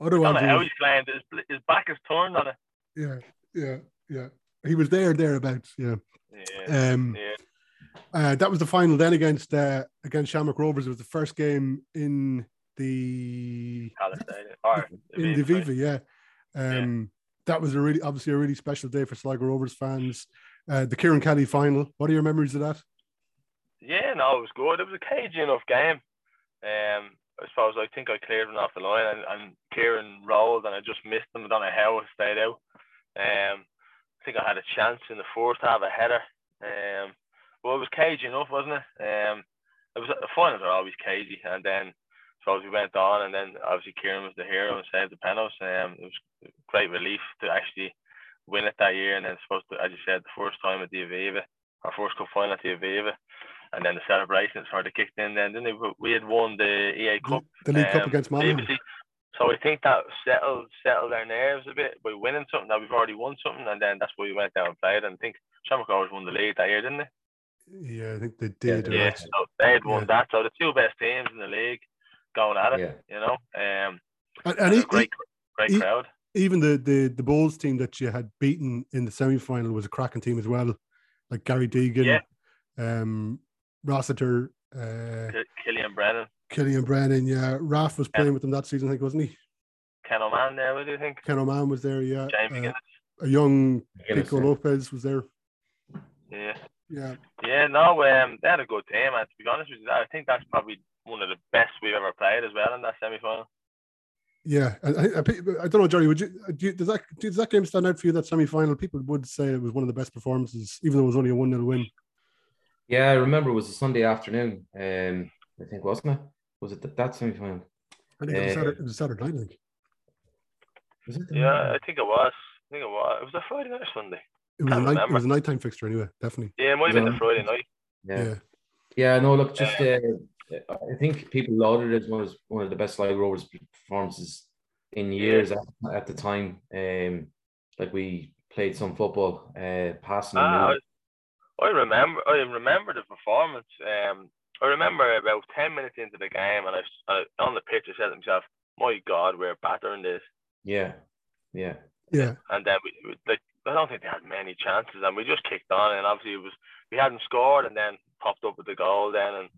I Otherwise, how was- climbed. His, his back is turned on it. yeah, yeah, yeah. He was there, thereabouts. Yeah. Yeah, Um, yeah. uh, that was the final. Then against uh, against Shamrock Rovers, it was the first game in the. Or in the Viva. Yeah. Um, that was a really obviously a really special day for Sligo Rovers fans. Uh, the Ciaran Kelly final. What are your memories of that? Yeah, no, it was good. It was a cagey enough game. Um, far as I think I cleared one off the line, and, and Ciaran rolled, and I just missed him. I don't know how I stayed out. Um, I think I had a chance in the fourth to have a header. Um, well, it was cagey enough, wasn't it? Um, it was the finals are always cagey, and then so as we went on, and then obviously Ciaran was the hero and saved the penalties. Um, it was great relief to actually win it that year, and then supposed to, as you said, the first time at the Aviva, our first cup final at the Aviva and then the celebrations sort of kicked in. Then didn't they? We had won the EA Cup. the League Cup um, against Monaghan. previously. So I think that settled settled our nerves a bit by winning something that we've already won something, and then that's why we went down and played. And I think Shamrock Rovers won the league that year, didn't they? Yeah, I think they did. Yeah, Yeah. So they had won Yeah. that. So the two best teams in the league going at it. Yeah. You know, um, And, and and a great great crowd. Even the the the Bohs team that you had beaten in the semi final was a cracking team as well, like Gary Deegan, Yeah. um, Rossiter, uh, Ki- Killian Brennan, Killian Brennan. Yeah, Raf was playing with them that season, I think, wasn't he? Ken Oman there. What do you think? Ken Oman was there. Yeah, uh, a young Pico yeah. Lopez was there. Yeah. Yeah, Yeah, no, um, they had a good team, and to be honest with you, I think that's probably one of the best we've ever played as well in that semi final. Yeah. I, I, I, I don't know, Johnny. Would you, do you does that does that game stand out for you? That semi final, people would say it was one of the best performances, even though it was only a one 0 win. Yeah, I remember it was a Sunday afternoon. Um, I think wasn't it? Was it that, that semi final? I think it was, Uh, Saturday, it was Saturday night. I think Was it? the- Yeah, I think it was. I think it was. It was a Friday night or Sunday. it was a night. It was a nighttime fixture anyway. Definitely. Yeah, it might have been the Yeah. Friday night. Yeah. Yeah. Yeah, no, look, just uh, I think people lauded it as one of, one of the best Sligo Rovers performances in years at, at the time. Um, like we played some football, uh, passing. and Ah. I, I remember. I remember the performance. Um, I remember about ten minutes into the game, and I, s- I on the pitch, I said to myself, "My God, we're battering this." yeah, yeah, Yeah. And then we, we like, I don't think they had many chances, and we just kicked on. And obviously, it was we hadn't scored, and then popped up with the goal. Then, and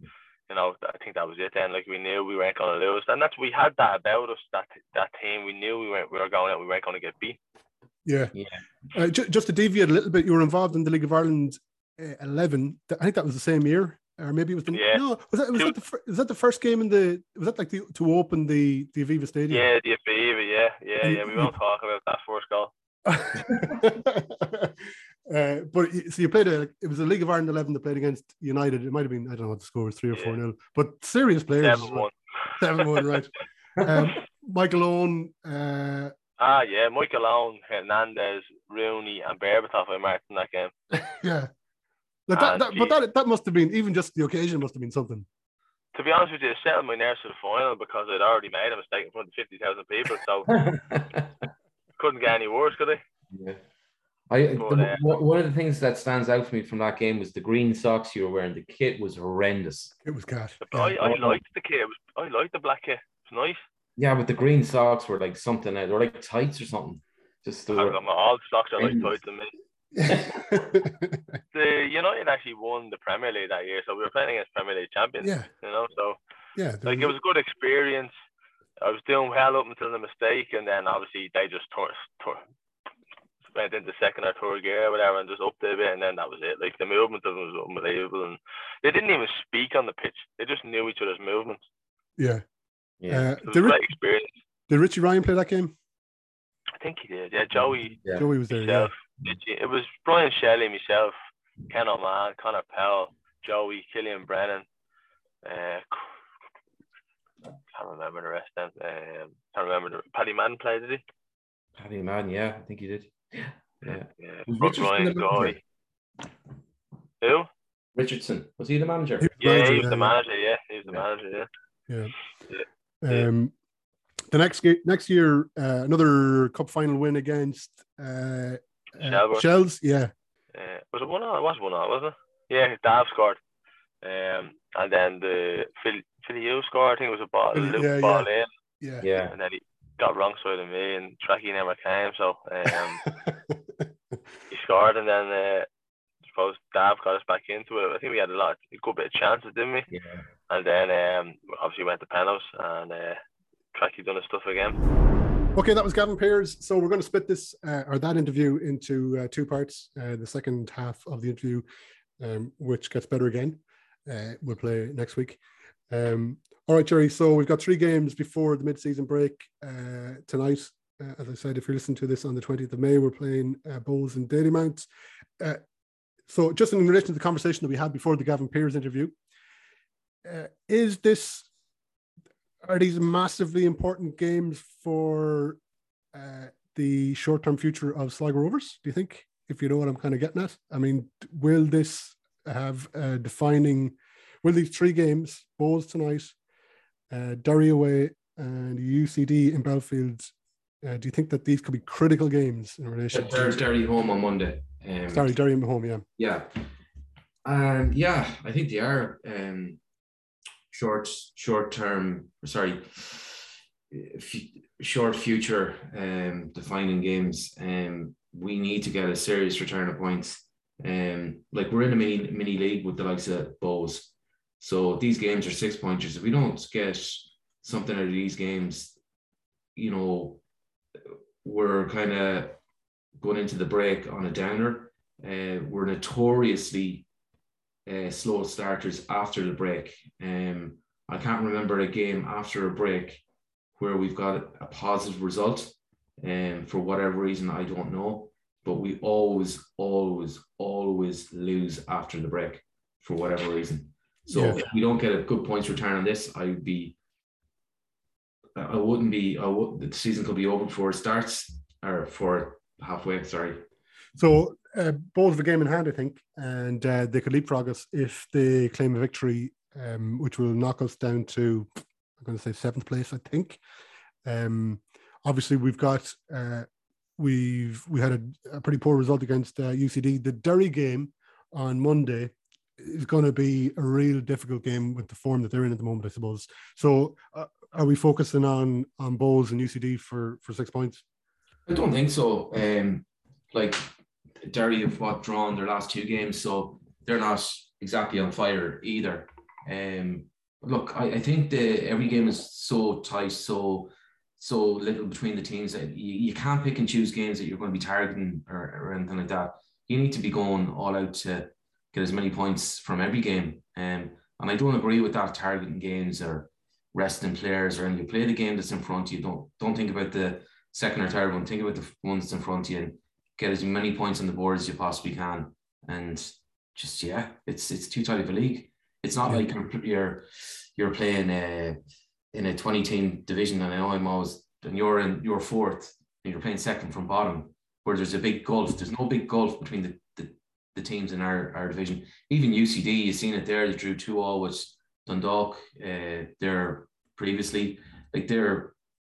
you know, I think that was it. Then, like we knew we weren't going to lose, and that's we had that about us. That that team, we knew we weren't we were going out. We weren't going to get beat. Yeah. Yeah. Uh, ju- just to deviate a little bit, you were involved in the League of Ireland uh, 11. I think that was the same year. Or maybe it was the Yeah. no. Was that was that the fir- was that the first game in the was that like the to open the the Aviva Stadium? Yeah, the Aviva, yeah, yeah, And yeah. We won't talk about that first goal. Uh, but so you played a, it was a League of Ireland 11 that played against United. It might have been, I don't know what the score was, three or Yeah. four nil, but serious players. Seven well. one. 7 1, right. Um, Michael Owen, uh, Ah, yeah, Michael Owen, Hernandez, Rooney, and Berbatov I marked in that game. yeah. But that, that, but that, that must have been, even just the occasion must have been something. To be honest with you, it settled my nerves for the final because I'd already made a mistake in front of 50,000 people, so couldn't get any worse, could I? Yeah. I But, the, uh, one one of the things that stands out for me from that game was the green socks you were wearing. The kit was horrendous. It was cat. I, I liked the kit. It was, I liked the black kit. It was nice. Yeah, but the green socks were like something. They were like tights or something. Just they I've were, got my all socks are like tights tight to me. The United actually won the Premier League that year, so we were playing against Premier League champions. yeah, You know, so yeah. there like it was a good experience. I was doing well up until the mistake, and then obviously they just tore, tore went into second or third gear or whatever, and just upped it a bit, and then that was it. Like the movement of them was unbelievable, and they didn't even speak on the pitch; they just knew each other's movements. yeah. yeah, Uh, It did, a Ri- great experience. did Richie Ryan play that game? I think he did. Yeah, Joey, yeah. Joey was there, yeah. Richie- It was Brian Shelley, myself, Ken Oman, Conor Powell, Joey, Killian Brennan. Uh, can't remember the rest. Then um, can't remember. The, Paddy Madden played, did he? Paddy Madden, yeah, I think he did. Yeah, Yeah, Was Richardson Ryan. Guy. Who? Richardson was he the manager? He Yeah, manager, he was the manager. Yeah, he was the Yeah. manager. Yeah. Yeah. Um, the next ga- next year, uh, another cup final win against uh, uh, Shells. Yeah, Uh, was it one all? It was one all, wasn't it? Yeah, Dav scored. Um, and then the Phil Philly U scored. I think it was a ball, Philly- loop yeah, ball yeah. in, yeah. Yeah, and then he got wrong side of me, and Tracky never came, so um, he scored, and then uh, I suppose Dav got us back into it. I think we had a lot, a good bit of chances, didn't we? yeah. And then um, obviously went to penalties, and uh, Tracky done his stuff again. Okay, that was Gavin Peers. So we're going to split this uh, or that interview into uh, two parts. Uh, the second half of the interview, um, which gets better again, uh, we'll play next week. Um, all right, Gerry. So we've got three games before the mid-season break uh, tonight. Uh, as I said, if you're listening to this on the 20th of May, we're playing uh, Bohs and Dalymount. Uh, so just in relation to the conversation that we had before the Gavin Peers interview, uh, is this are these massively important games for uh, the short-term future of Sligo Rovers? Do you think? If you know what I'm kind of getting at, I mean, will this have a defining? Will these three games, Bohs tonight, uh, Derry away, and UCD in Belfield, uh, do you think that these could be critical games in relation? They're to Derry home on Monday. Um, Sorry, Derry in home, yeah. Yeah. Um, yeah, I think they are um, short, short term. Sorry, f- short future um, defining games. Um, we need to get a serious return of points. Um, like we're in a mini mini league with the likes of Bohs, so these games are six pointers. If we don't get something out of these games, you know, we're kind of going into the break on a downer. Uh, we're notoriously uh, slow starters after the break. Um, I can't remember a game after a break where we've got a positive result. Um, for whatever reason, I don't know. But we always, always, always lose after the break for whatever reason. So Yeah. if we don't get a good points return on this, I'd be, I wouldn't be, I would, the season could be over before it starts or for halfway. Sorry. So uh, both of a game in hand, I think, and uh, they could leapfrog us if they claim a victory, um, which will knock us down to, I'm going to say seventh place, I think. Um, obviously, we've got uh, we've we had a, a pretty poor result against uh, UCD. The Derry game on Monday is going to be a real difficult game with the form that they're in at the moment, I suppose. So, uh, are we focusing on on Bohs and UCD for for six points? I don't think so. Um, like Derry have what drawn their last two games, so they're not exactly on fire either. Um, look, I, I think the every game is so tight, so so little between the teams that you, you can't pick and choose games that you're going to be targeting or, or anything like that. You need to be going all out to get as many points from every game. Um, and I don't agree with that targeting games or resting players or anything. You play the game that's in front of you. Don't don't think about the second or third one. Think about the ones in front of you. And get as many points on the board as you possibly can, and just yeah, it's it's too tight of a league. It's not Yeah. like you're you're, you're playing uh, in a twenty team division, and I know I'm always and you're in you're fourth, and you're playing second from bottom, where there's a big gulf. There's no big gulf between the the, teams in our, our division. Even UCD, you've seen it there. They drew two all, which Dundalk, uh, they're previously like they're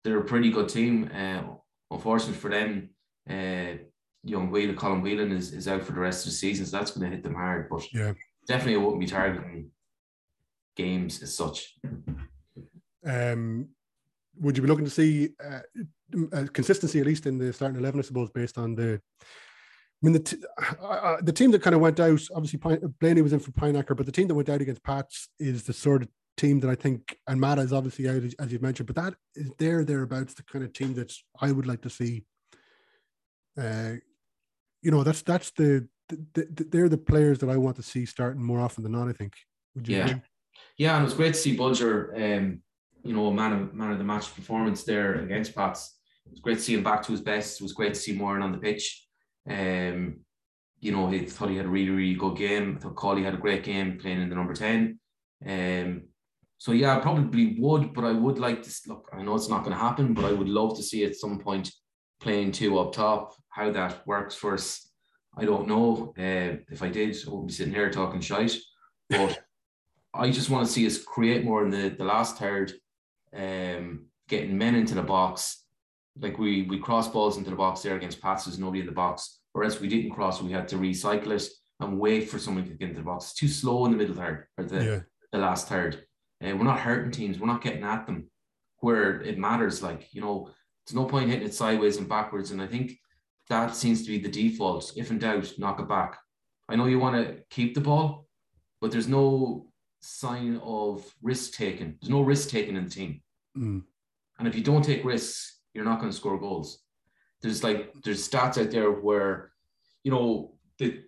they're a pretty good team. Uh, unfortunately for them, uh, young Whelan, Colin Whelan is, is out for the rest of the season, so that's going to hit them hard. But Yeah. definitely, I wouldn't be targeting games as such. Um, would you be looking to see uh, uh, consistency at least in the starting eleven? I suppose based on the. I mean the t- uh, uh, the team that kind of went out. Obviously, Pine- Blaney was in for Pijnaker, but the team that went out against Pats is the sort of team that I think, and Mata is obviously out as- you've mentioned, but that is there thereabouts the kind of team that I would like to see. Uh, you know, that's that's the, the, the they're the players that I want to see starting more often than not. I think. Would you Yeah. agree? Yeah, and it was great to see Bolger, um, you know, man of man of the match performance there against Pats. It was great to see him back to his best. It was great to see Moran on the pitch. Um, you know, he thought he had a really, really good game. I thought Cawley had a great game playing in the number 10. Um, so yeah, I probably would, but I would like to look. I know it's not going to happen, but I would love to see at some point playing two up top. How that works for us, I don't know. Uh, if I did, I wouldn't be sitting here talking shite. But I just want to see us create more in the, the last third, um, getting men into the box. Like we we cross balls into the box there against passes, nobody in the box. Whereas we didn't cross, we had to recycle it and wait for someone to get into the box. It's too slow in the middle third or the, Yeah. the last third. Uh, we're not hurting teams. We're not getting at them where it matters. Like, you know, there's no point hitting it sideways and backwards. And I think that seems to be the default. If in doubt, knock it back. I know you want to keep the ball, but there's no sign of risk taking. There's no risk taking in the team. Mm. And if you don't take risks, you're not going to score goals. There's like there's stats out there where, you know, the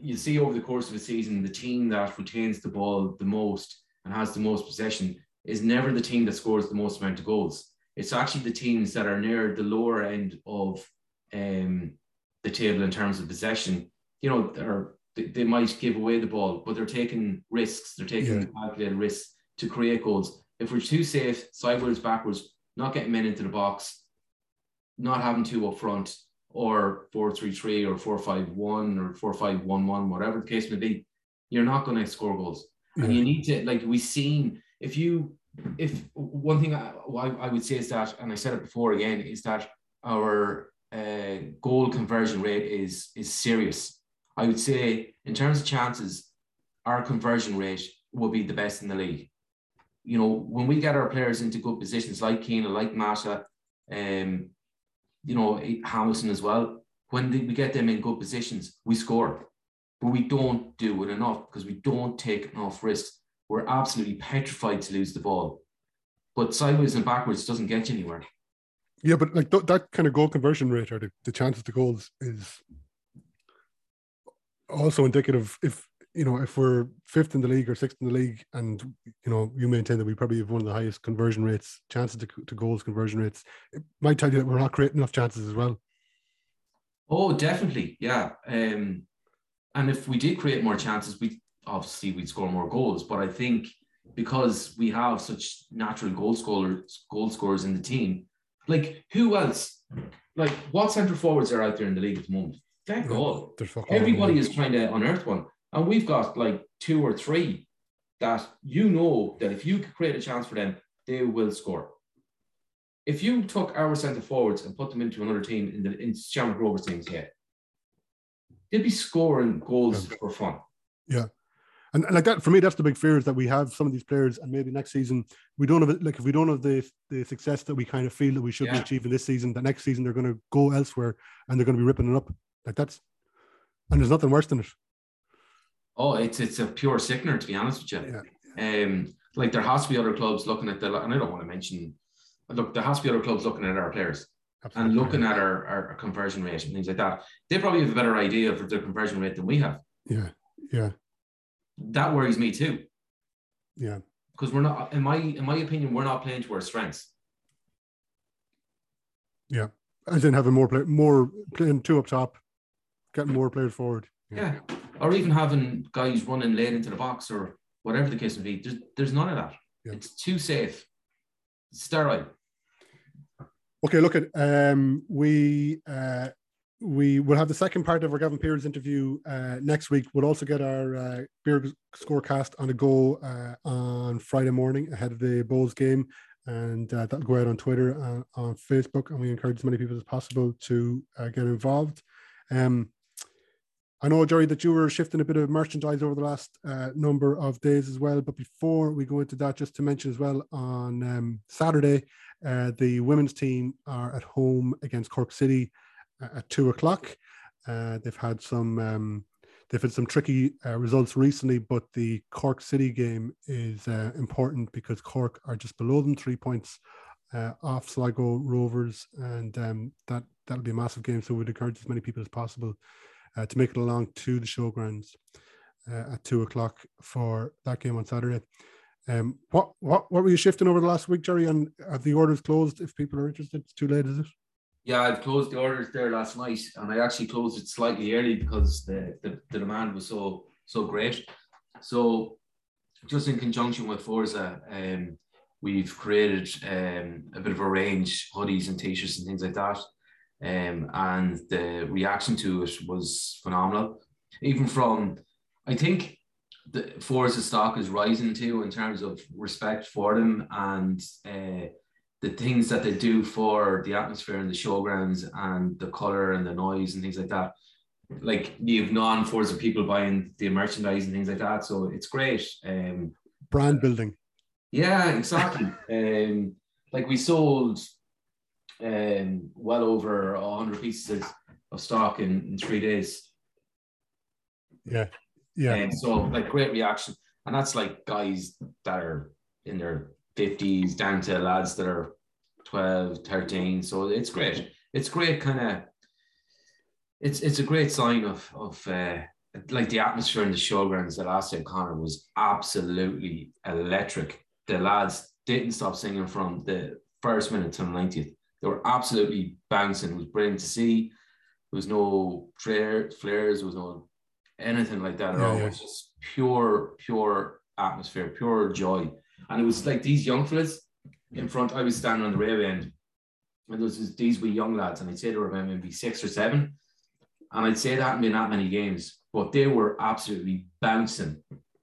you see over the course of a season, the team that retains the ball the most and has the most possession is never the team that scores the most amount of goals. It's actually the teams that are near the lower end of um, the table in terms of possession. You know, they're, they, they might give away the ball, but they're taking risks. They're taking Yeah. calculated risks to create goals. If we're too safe, sideways, backwards, not getting men into the box, not having two up front, or four three three, or four five one, or four five one one, whatever the case may be, you're not going to score goals. And you need to like we've seen if you if one thing I, I I would say is that, and I said it before again, is that our uh, goal conversion rate is is serious. I would say in terms of chances, our conversion rate will be the best in the league. You know, when we get our players into good positions like Keane, like Mata, um, you know, eh, Hamilton as well, when we get them in good positions, we score. But we don't do it enough because we don't take enough risks. We're absolutely petrified to lose the ball. But sideways and backwards doesn't get you anywhere. Yeah, but like th- that kind of goal conversion rate or the, the chances to goals is also indicative if you know if we're fifth in the league or sixth in the league and you know you maintain that we probably have one of the highest conversion rates chances to, to goals conversion rates it might tell you that we're not creating enough chances as well Oh, definitely, yeah. Um, and if we did create more chances, we obviously we'd score more goals. But I think because we have such natural goal scorers, goal scorers in the team, like who else? Like what centre forwards are out there in the league at the moment? Thank God. there's fuck all of them. Everybody is trying to unearth one, and we've got like two or three that you know that if you create a chance for them, they will score. If you took our centre forwards and put them into another team in the in Shamrock Rovers teams, yeah, they'd be scoring goals for fun. and, and like that for me that's the big fear is that we have some of these players and maybe next season we don't have it like if we don't have the the success that we kind of feel that we should be achieving this season that next season they're going to go elsewhere and they're going to be ripping it up. Like that's and there's nothing worse than it Oh, it's it's a pure sickener to be honest with you. Um, like there has to be other clubs looking at the and I don't want to mention. Look, there has to be other clubs looking at our players and looking at our, our, conversion rate and things like that. They probably have a better idea of their conversion rate than we have. yeah yeah That worries me too. yeah because we're not in my in my opinion we're not playing to our strengths Yeah. as in having more play, more playing two up top, getting more players forward. Yeah. Or even having guys running late into the box or whatever the case may be. There's, there's none of that. Yeah. It's too safe. It's sterile. Okay, look at um, we uh, we will have the second part of our Gavin Peers interview uh, next week. We'll also get our uh, beer scorecast on the go uh, on Friday morning ahead of the Bohs game, and uh, that'll go out on Twitter and on Facebook. And we encourage as many people as possible to uh, get involved. Um, I know, Gerry, that you were shifting a bit of merchandise over the last uh, number of days as well. But before we go into that, just to mention as well, on um, Saturday, uh, the women's team are at home against Cork City uh, at two o'clock. Uh, they've had some um, they've had some tricky uh, results recently, but the Cork City game is uh, important because Cork are just below them, three points off Sligo Rovers, and um, that that'll be a massive game. So we'd encourage as many people as possible uh, to make it along to the showgrounds uh, at two o'clock for that game on Saturday. Um, what what what were you shifting over the last week, Gerry? And have the orders closed? If people are interested, it's too late, is it? Yeah, I've closed the orders there last night, and I actually closed it slightly early because the, the, the demand was so so great. So, just in conjunction with Forza, um, we've created um, a bit of a range, hoodies and t-shirts and things like that. Um, and the reaction to it was phenomenal. Even from, I think the Forza stock is rising too in terms of respect for them and uh, the things that they do for the atmosphere and the showgrounds and the color and the noise and things like that. Like you've non Forza people buying the merchandise and things like that, so it's great. Um, Brand building. yeah, exactly. um, like we sold um, well over hundred pieces of stock in, in three days. Yeah, yeah, And so like great reaction. And that's like guys that are in their 50s down to lads that are 12, 13. So it's great. It's great kind of it's it's a great sign of of uh, like the atmosphere in the showgrounds the last day Conor was absolutely electric. The lads didn't stop singing from the first minute to the 90th. They were absolutely bouncing. It was brilliant to see. There was no flare, flares, there was no anything like that at Yeah, all. yeah. It was just pure, pure atmosphere, pure joy. And it was like these young fellas in front. I was standing on the railway end, and there was these wee young lads, and I'd say they were maybe six or seven. And I'd say that hadn't been that many games, but they were absolutely bouncing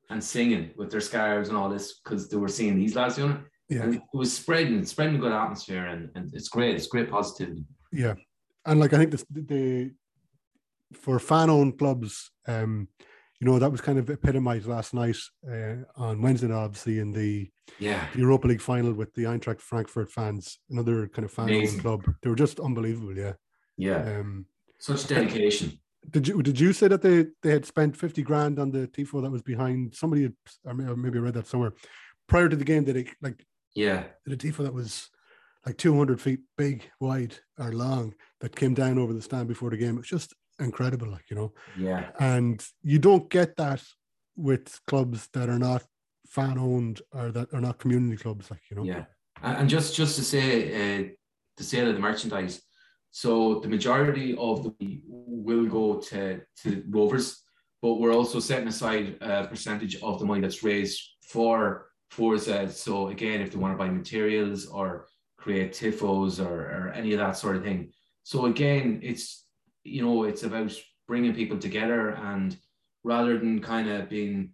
and singing with their scarves and all this because they were seeing these lads doing it. Yeah, And it was spreading, spreading a good atmosphere, and, and it's great. It's great positivity. yeah. And like I think this, the for fan-owned clubs, um, you know, that was kind of epitomized last night uh, on Wednesday, night, obviously, in the Yeah, Europa League final with the Eintracht Frankfurt fans, another kind of fan-owned club. They were just unbelievable. Yeah. yeah. Um, Such dedication. did you did you say that they they had spent fifty grand on the tifo that was behind somebody? Had, or maybe I read that somewhere prior to the game. That like Yeah, the tifo that was like two hundred feet big, wide or long that came down over the stand before the game. It was just incredible, like you know. yeah, And you don't get that with clubs that are not fan owned or that are not community clubs, like you know. yeah. And, and just just to say, uh, the sale of the merchandise. So the majority of the will go to to Rovers, but we're also setting aside a percentage of the money that's raised for Forza. So again, if they want to buy materials or create tifos or, or any of that sort of thing. So again, it's you know it's about bringing people together and rather than kind of being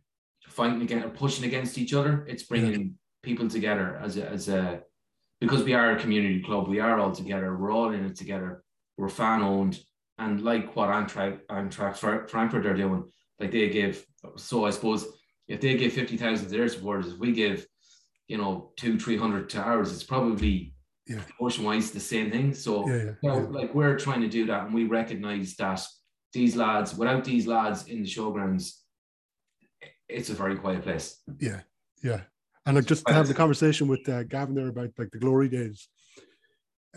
fighting against or pushing against each other, it's bringing people together as a, as a because we are a community club, we are all together, we're all in it together, we're fan owned, and like what Eintracht, Eintracht Fra- Frankfurt are doing, like they give. So I suppose if they give fifty thousand to their supporters, if we give, you know, two three hundred to ours, it's probably Yeah. proportion wise the same thing. So Yeah, yeah, you know, like we're trying to do that, and we recognise that these lads, without these lads in the showgrounds, it's a very quiet place. Yeah, yeah. And like just to have the conversation with uh, Gavin there about like the glory days.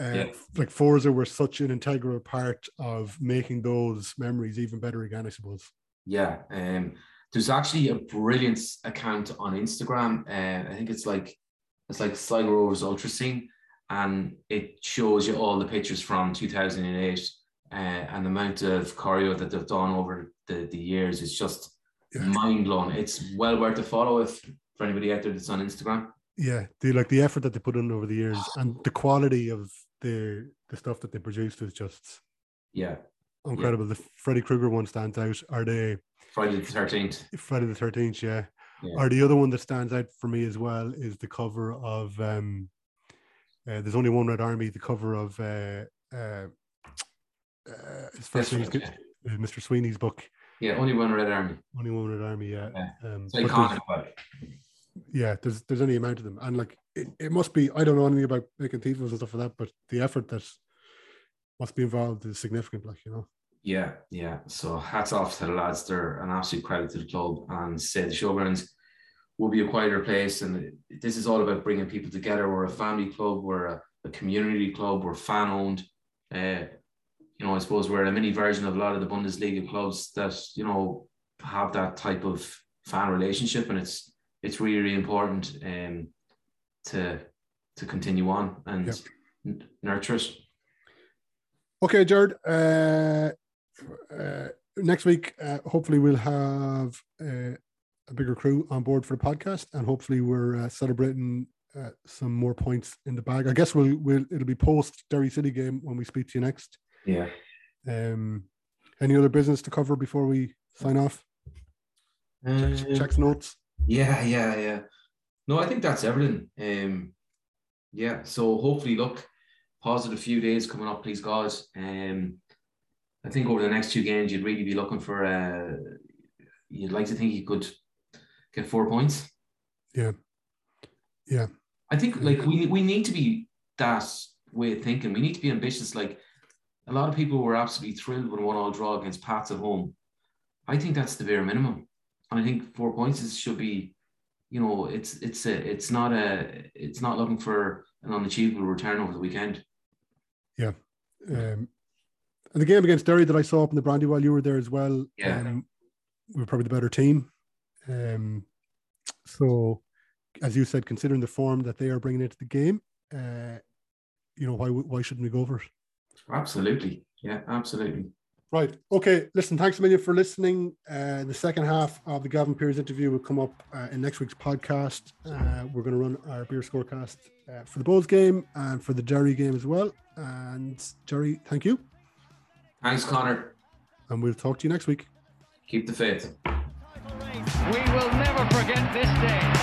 Uh, Yeah. Like Forza were such an integral part of making those memories even better again, I suppose. Yeah. Um, there's actually a brilliant account on Instagram. Uh, I think it's like it's like Sligo Rovers Ultra Scene, and it shows you all the pictures from 2008 uh, and the amount of choreo that they've done over the, the years is just Yeah. mind blowing. It's well worth a follow if for anybody out there that's on Instagram. Yeah, the like the effort that they put in over the years and the quality of the the stuff that they produced is just Yeah, incredible. The Freddy Krueger one stands out. Are they Friday the 13th. Friday the Thirteenth? Yeah. Yeah. Or the other one that stands out for me as well is the cover of um. Uh, there's only one Red Army. The cover of uh, uh, uh, his first name yeah. Mr. Sweeney's book. yeah, only one Red Army. Only one Red Army. Yeah. Yeah. Um, there's- iconic. But yeah, there's there's any amount of them, and like it, it must be. I don't know anything about making tifos and stuff like that, but the effort that must be involved is significant. Like you know, yeah, yeah. So hats off to the lads. They're an absolute credit to the club. And say the showgrounds will be a quieter place. And this is all about bringing people together. We're a family club. We're a, a community club. We're fan owned. Uh, you know, I suppose we're a mini version of a lot of the Bundesliga clubs that you know have that type of fan relationship, and it's it's really really important um, to to continue on and Yep. n- nurture it. okay, Gerry. Uh, uh, next week, uh, hopefully, we'll have uh, a bigger crew on board for the podcast, and hopefully, we're uh, celebrating uh, some more points in the bag. I guess we'll we'll it'll be post Derry City game when we speak to you next. Yeah. Um, any other business to cover before we sign off? Checks, Uh, checks notes. Yeah, yeah, yeah. No, I think that's everything. Um, yeah. So hopefully, look, positive few days coming up, please God. Um, I think over the next two games, you'd really be looking for. Uh, you'd like to think you could get four points. Yeah. Yeah. I think like we we need to be that way of thinking. We need to be ambitious. Like a lot of people were absolutely thrilled with a one-all draw against Pats at home. I think that's the bare minimum. And I think four points is, should be, you know, it's it's a, it's not a it's not looking for an unachievable return over the weekend. Yeah. Um, and the game against Derry that I saw up in the Brandywell you were there as well. Yeah. Um, we were probably the better team. Um, so, as you said, considering the form that they are bringing into the game, uh, you know why why shouldn't we go over it? Absolutely, yeah, absolutely. Right. Okay. Listen, thanks a million for listening. Uh, the second half of the Gavin Peers interview will come up uh, in next week's podcast. Uh, we're going to run our beer scorecast uh, for the Bohs game and for the Derry game as well. And Gerry, thank you. Thanks, Conor. And we'll talk to you next week. Keep the faith. We will never forget this day.